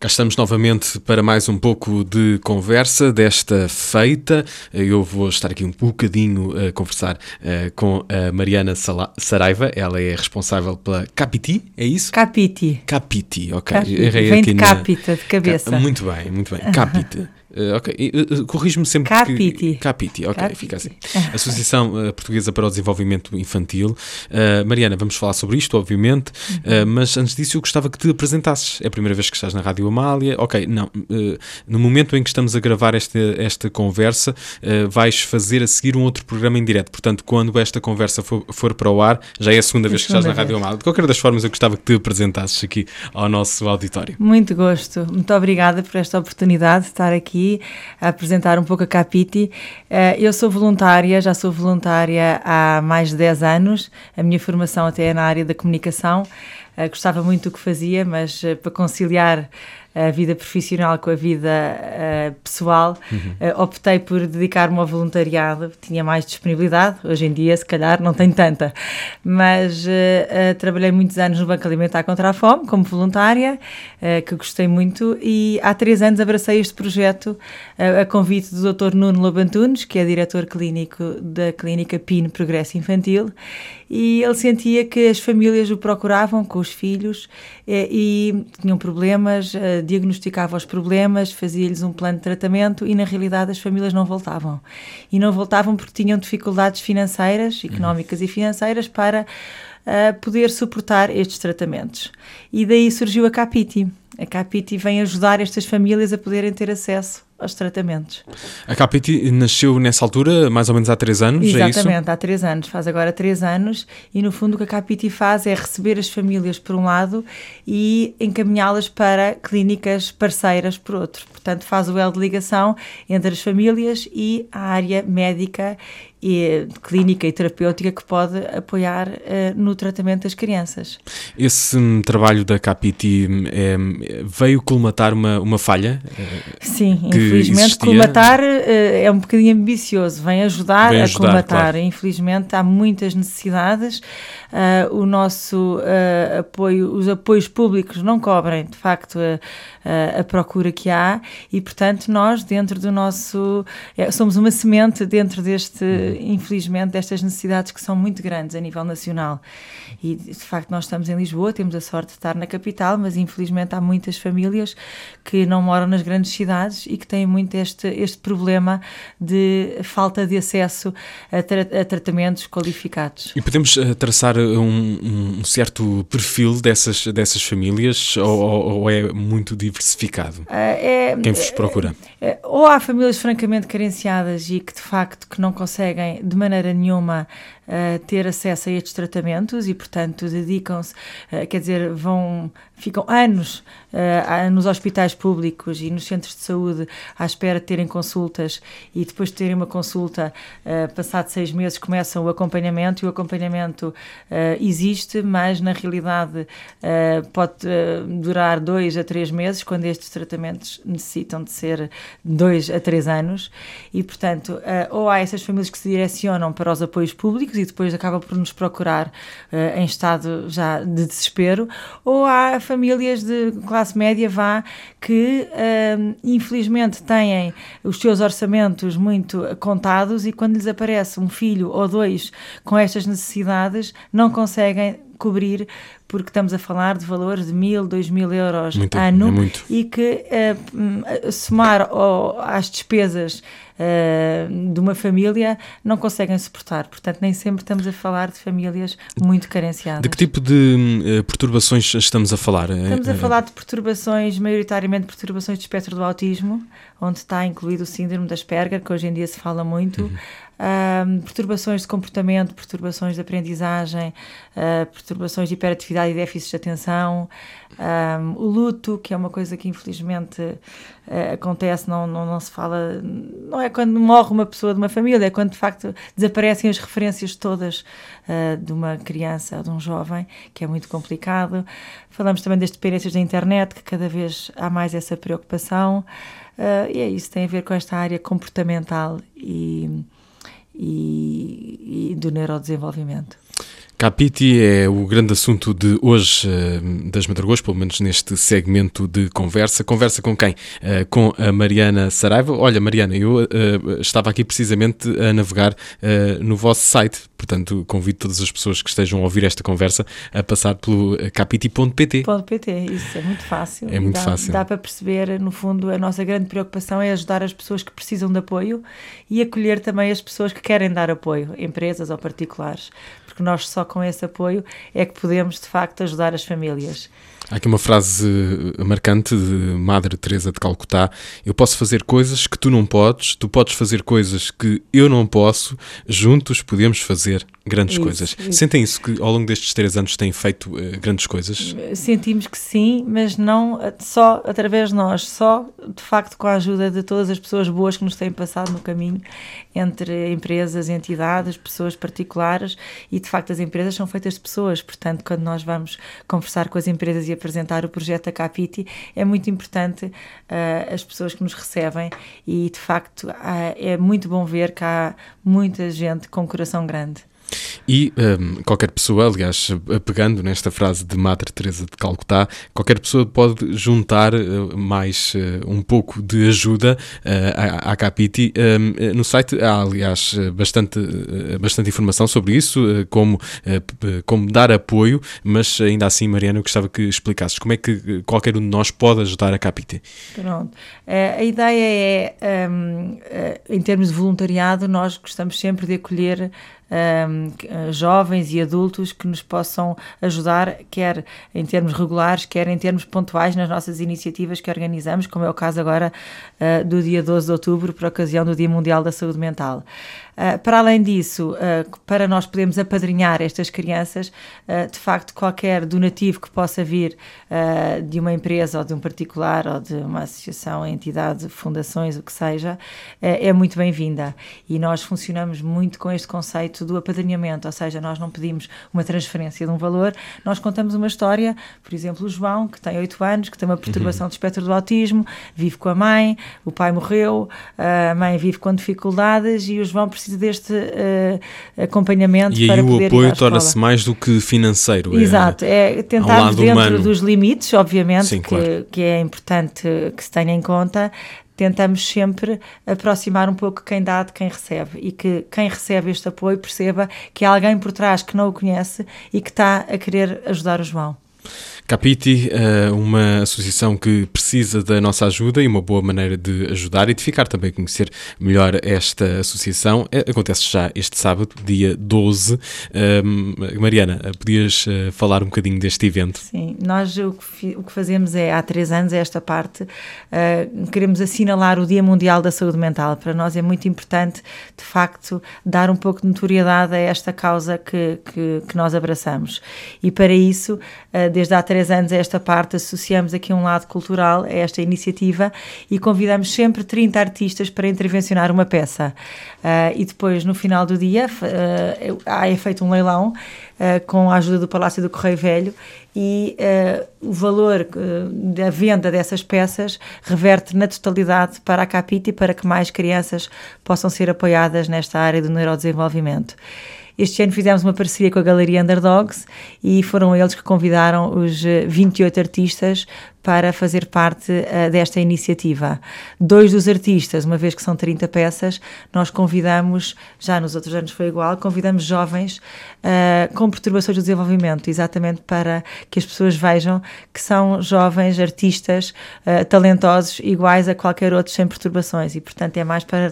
Cá estamos novamente para mais um pouco de conversa desta feita. Eu vou estar aqui um bocadinho a conversar uh, com a Mariana Sala Saraiva. Ela é responsável pela Capiti, é isso? Capiti. Capiti, ok. Capiti. Vem de capita, de cabeça. Muito bem, muito bem. Capita. Uh, ok, uh, corrijo-me sempre Capiti. que... Capiti. ok, Capiti. fica assim. Associação Portuguesa para o Desenvolvimento Infantil. Mariana, vamos falar sobre isto, obviamente, uhum. mas antes disso eu gostava que te apresentasses. É a primeira vez que estás na Rádio Amália. Ok, não, no momento em que estamos a gravar esta, esta conversa, vais fazer a seguir um outro programa em direto. Portanto, quando esta conversa for, for para o ar, já é a segunda vez que estás na Rádio Amália. De qualquer das formas, eu gostava que te apresentasses aqui ao nosso auditório. Muito gosto. Muito obrigada por esta oportunidade de estar aqui aqui a apresentar um pouco a Capiti. Eh, eu sou voluntária, já sou voluntária há mais de 10 anos. A minha formação até é na área da comunicação. Eh, gostava muito do que fazia, mas eh, para conciliar a vida profissional com a vida uh, pessoal, uhum. uh, optei por dedicar-me ao voluntariado. Tinha mais disponibilidade, hoje em dia, se calhar, não tenho tanta. Mas uh, trabalhei muitos anos no Banco Alimentar contra a Fome, como voluntária, que gostei muito, e há três anos abracei este projeto a convite do Dr. Nuno Lobantunes, que é diretor clínico da Clínica PIN Progresso Infantil, e ele sentia que as famílias o procuravam com os filhos e, e tinham problemas diagnosticava os problemas, fazia-lhes um plano de tratamento e, na realidade, as famílias não voltavam. E não voltavam porque tinham dificuldades financeiras, económicas uhum. e financeiras para uh, poder suportar estes tratamentos. E daí surgiu a Capiti. A Capiti vem ajudar estas famílias a poderem ter acesso aos tratamentos. A Capiti nasceu nessa altura, mais ou menos há três anos, Exatamente, é Exatamente, há três anos, faz agora três anos, e no fundo o que a Capiti faz é receber as famílias por um lado e encaminhá-las para clínicas parceiras por outro. Portanto, faz o elo de ligação entre as famílias e a área médica e clínica e terapêutica que pode apoiar uh, no tratamento das crianças. Esse um, trabalho da Capiti um, é, veio colmatar uma, uma falha? Uh, Sim, infelizmente existia... colmatar uh, é um bocadinho ambicioso, vem ajudar, vem ajudar a colmatar. Claro. Infelizmente há muitas necessidades, o nosso apoio, os apoios públicos não cobrem de facto a, a procura que há e portanto nós dentro do nosso, é, somos uma semente dentro deste infelizmente, destas necessidades que são muito grandes a nível nacional. E, de facto, nós estamos em Lisboa, temos a sorte de estar na capital, mas infelizmente há muitas famílias que não moram nas grandes cidades e que têm muito este, este problema de falta de acesso a, tra a tratamentos qualificados. E podemos uh, traçar um, um, certo perfil dessas, dessas famílias ou, ou é muito diversificado? Uh, é, Quem vos procura? É, ou há famílias francamente carenciadas e que de facto que não conseguem de maneira nenhuma uh, ter acesso a estes tratamentos e portanto dedicam-se, uh, quer dizer, vão ficam anos uh, nos hospitais públicos e nos centros de saúde à espera de terem consultas e depois de terem uma consulta, uh, passado seis meses, começam o acompanhamento e o acompanhamento existe, mas na realidade pode durar dois a três meses, quando estes tratamentos necessitam de ser dois a três anos e, portanto, ou há essas famílias que se direcionam para os apoios públicos e depois acabam por nos procurar em estado já de desespero, ou há famílias de classe média vá que uh, infelizmente têm os seus orçamentos muito contados e quando lhes aparece um filho ou dois com estas necessidades não conseguem cobrir porque estamos a falar de valores de mil, dois mil euros muito, ano é e que uh, somar ao, às despesas uh, de uma família não conseguem suportar. Portanto, nem sempre estamos a falar de famílias muito carenciadas. De que tipo de uh, perturbações estamos a falar? Estamos a falar de perturbações, maioritariamente perturbações do espectro do autismo, onde está incluído o síndrome da Asperger, que hoje em dia se fala muito. Uhum. Uh, perturbações de comportamento, perturbações de aprendizagem, perturbações de hiperatividade e déficit de atenção, um, o luto, que é uma coisa que infelizmente uh, acontece, não, não, não se fala, não é quando morre uma pessoa de uma família, é quando de facto desaparecem as referências todas uh, de uma criança ou de um jovem, que é muito complicado. Falamos também das dependências da internet, que cada vez há mais essa preocupação, uh, e é isso, tem a ver com esta área comportamental e, e, e do neurodesenvolvimento. Capiti é o grande assunto de hoje uh, das Madragões, pelo menos neste segmento de conversa. Conversa com quem? Uh, com a Mariana Saraiva. Olha, Mariana, eu uh, estava aqui precisamente a navegar no vosso site, portanto convido todas as pessoas que estejam a ouvir esta conversa a passar pelo capiti.pt. .pt, isso é muito fácil. É muito dá, fácil. Dá para perceber, no fundo, a nossa grande preocupação é ajudar as pessoas que precisam de apoio e acolher também as pessoas que querem dar apoio, empresas ou particulares porque nós só com esse apoio é que podemos de facto ajudar as famílias. Há aqui uma frase marcante de Madre Teresa de Calcutá: Eu posso fazer coisas que tu não podes, tu podes fazer coisas que eu não posso, juntos podemos fazer grandes isso, coisas. Isso. Sentem isso que ao longo destes três anos têm feito uh, grandes coisas? Sentimos que sim, mas não só através de nós, só de facto com a ajuda de todas as pessoas boas que nos têm passado no caminho, entre empresas, entidades, pessoas particulares e de facto as empresas são feitas de pessoas, portanto, quando nós vamos conversar com as empresas e apresentar o projeto da Capiti, é muito importante uh, as pessoas que nos recebem e de facto uh, é muito bom ver que há muita gente com coração grande. E um, qualquer pessoa, aliás, pegando nesta frase de Madre Teresa de Calcutá, qualquer pessoa pode juntar uh, mais uh, um pouco de ajuda uh, à, à Capiti. Um, no site há, aliás, bastante, bastante informação sobre isso, como, como dar apoio, mas ainda assim, Mariana, eu gostava que explicasses como é que qualquer um de nós pode ajudar a Capiti. Pronto. a ideia é, um, em termos de voluntariado, nós gostamos sempre de acolher um, jovens e adultos que nos possam ajudar, quer em termos regulares, quer em termos pontuais nas nossas iniciativas que organizamos, como é o caso agora uh, do dia 12 de outubro, por ocasião do Dia Mundial da Saúde Mental. Uh, para além disso, uh, para nós podermos apadrinhar estas crianças, uh, de facto, qualquer donativo que possa vir de uma empresa ou de um particular ou de uma associação, entidade, fundações, o que seja, é muito bem-vinda. E nós funcionamos muito com este conceito do apadrinhamento, ou seja, nós não pedimos uma transferência de um valor, nós contamos uma história, por exemplo, o João, que tem 8 anos, que tem uma perturbação uhum. do espectro do autismo, vive com a mãe, o pai morreu, a mãe vive com dificuldades e o João precisa preciso deste uh, acompanhamento e para poder E aí o apoio torna-se mais do que financeiro. É Exato, é, é tentarmos dentro humano. dos limites, obviamente, Sim, que, claro. que é importante que se tenha em conta, tentamos sempre aproximar um pouco quem dá de quem recebe e que quem recebe este apoio perceba que há alguém por trás que não o conhece e que está a querer ajudar o João. Capiti, eh, uma associação que precisa da nossa ajuda e uma boa maneira de ajudar e de ficar também a conhecer melhor esta associação. Eh, acontece já este sábado, dia 12. Ehm, Mariana, podias eh, falar um bocadinho deste evento? Sim, nós o que, o que fazemos é, há três anos, é esta parte, queremos assinalar o Dia Mundial da Saúde Mental. Para nós é muito importante, de facto, dar um pouco de notoriedade a esta causa que, que, que nós abraçamos. E para isso, desde há três três anos a esta parte, associamos aqui um lado cultural a esta iniciativa e convidamos sempre 30 artistas para intervencionar uma peça. Uh, e depois, no final do dia, uh, é feito um leilão uh, com a ajuda do Palácio do Correio Velho e o valor da venda dessas peças reverte na totalidade para a Capite para que mais crianças possam ser apoiadas nesta área do neurodesenvolvimento. Este ano fizemos uma parceria com a Galeria Underdogs e foram eles que convidaram os 28 eh, artistas para fazer parte uh, desta iniciativa. Dois dos artistas, uma vez que são 30 peças, nós convidamos, já nos outros anos foi igual, convidamos jovens uh, com perturbações do desenvolvimento, exatamente para que as pessoas vejam que são jovens artistas uh, talentosos, iguais a qualquer outro sem perturbações. E, portanto, é mais para,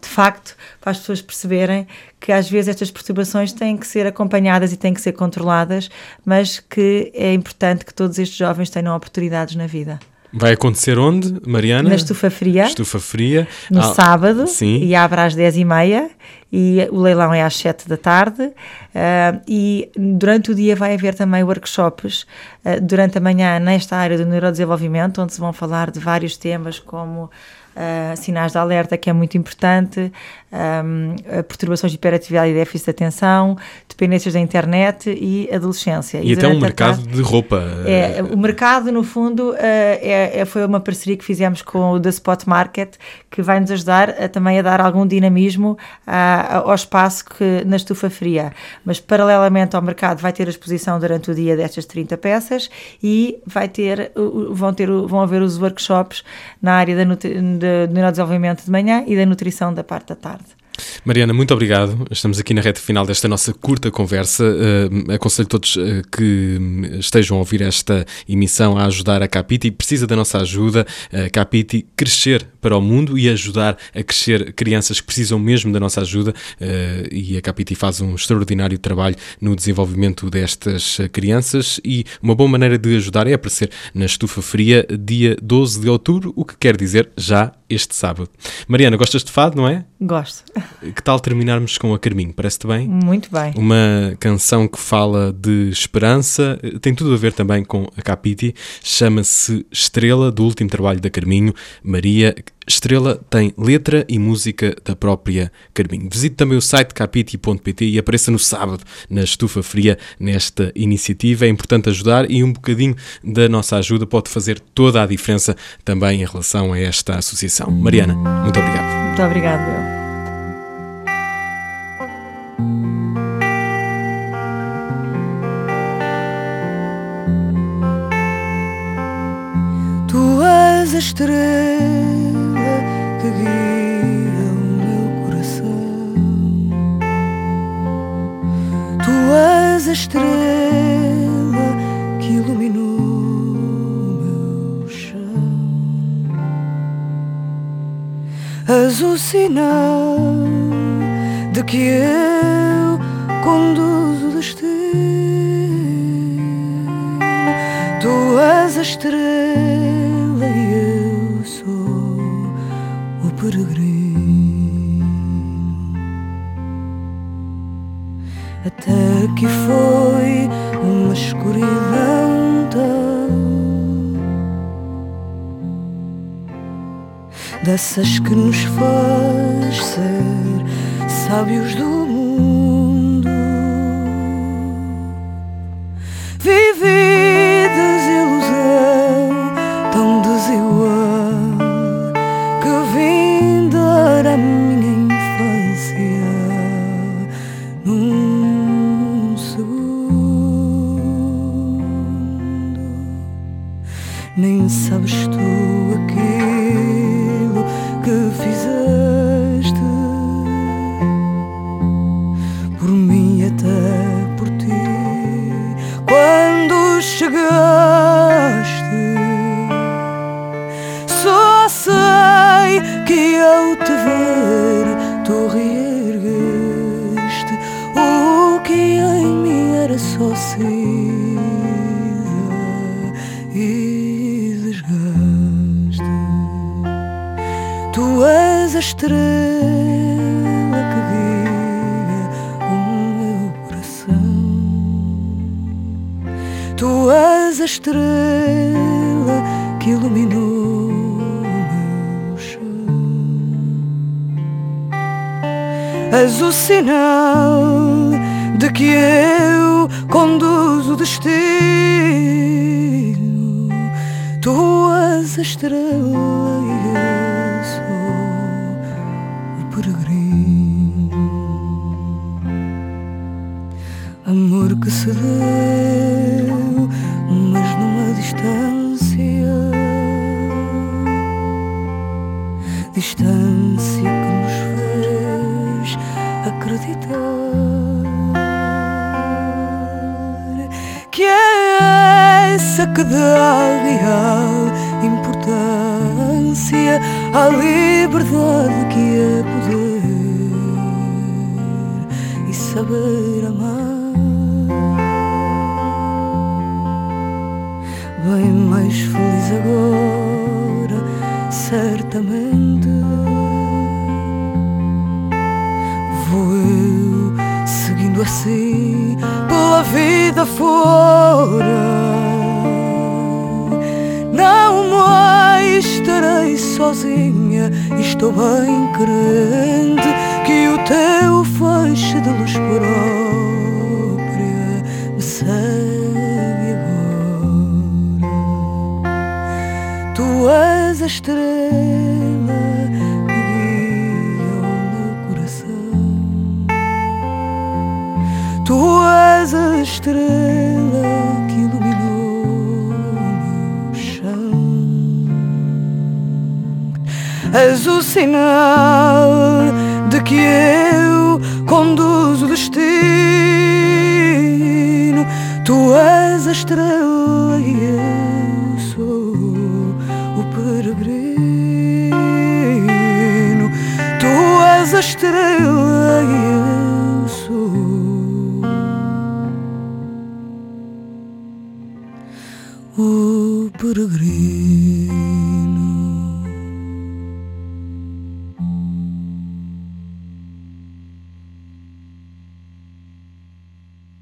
de facto, para as pessoas perceberem que às vezes estas perturbações têm que ser acompanhadas e têm que ser controladas, mas que é importante que todos estes jovens tenham oportunidades na vida. Vai acontecer onde, Mariana? Na Estufa Fria. Estufa Fria. No ah, sábado. Sim. E abre às 10h30 e o leilão é às 7 da tarde. Uh, e durante o dia vai haver também workshops, uh, durante a manhã, nesta área do neurodesenvolvimento, onde se vão falar de vários temas como uh, sinais de alerta, que é muito importante, um, perturbações de hiperatividade e déficit de atenção, dependências da internet e adolescência. E, e até um mercado de roupa. É, o mercado, no fundo, uh, é, é, foi uma parceria que fizemos com o The Spot Market, que vai nos ajudar a, também a dar algum dinamismo ao espaço que na estufa fria. Mas paralelamente ao mercado vai ter a exposição durante o dia destas 30 peças e vai ter, vão, ter, vão haver os workshops na área da, do neurodesenvolvimento de manhã e da nutrição da parte da tarde. Mariana, muito obrigado. Estamos aqui na reta final desta nossa curta conversa. Uh, aconselho todos uh, que estejam a ouvir esta emissão a ajudar a Capiti. Precisa da nossa ajuda. A uh, Capiti crescer para o mundo e ajudar a crescer crianças que precisam mesmo da nossa ajuda. E a Capiti faz um extraordinário trabalho no desenvolvimento destas crianças. E uma boa maneira de ajudar é aparecer na Estufa Fria, dia 12 de outubro, o que quer dizer já este sábado. Mariana, gostas de fado, não é? Gosto. Que tal terminarmos com a Carminho? Parece-te bem? Muito bem. Uma canção que fala de esperança, tem tudo a ver também com a Capiti, chama-se Estrela, do último trabalho da Carminho, Maria Estrela tem letra e música da própria Carminho. Visite também o site capiti.pt e apareça no sábado na Estufa Fria nesta iniciativa. É importante ajudar e um bocadinho da nossa ajuda pode fazer toda a diferença também em relação a esta associação. Mariana, muito obrigado. Muito obrigado. Tu és a estrela que guia o meu coração. Tu és a estrela que iluminou o meu chão. És o sinal de que eu conduzo o destino. Tu és a estrela dessas que nos faz ser sábios do estrela que iluminou o meu chão. És o sinal de que eu conduzo o destino. Tu és a estrela e eu sou o peregrino. Amor que se deu, Distância que nos fez acreditar que é essa que dá real importância à liberdade que é poder e saber amar. Bem certamente. Vou eu seguindo assim pela vida fora. Não mais estarei sozinha estou bem crente que o teu feixe de luz própria a estrela que guia o meu coração. Tu és a estrela que iluminou o chão. És o sinal de que eu conduzo o destino. Tu és a estrela e eu és a estrela e eu sou o peregrino.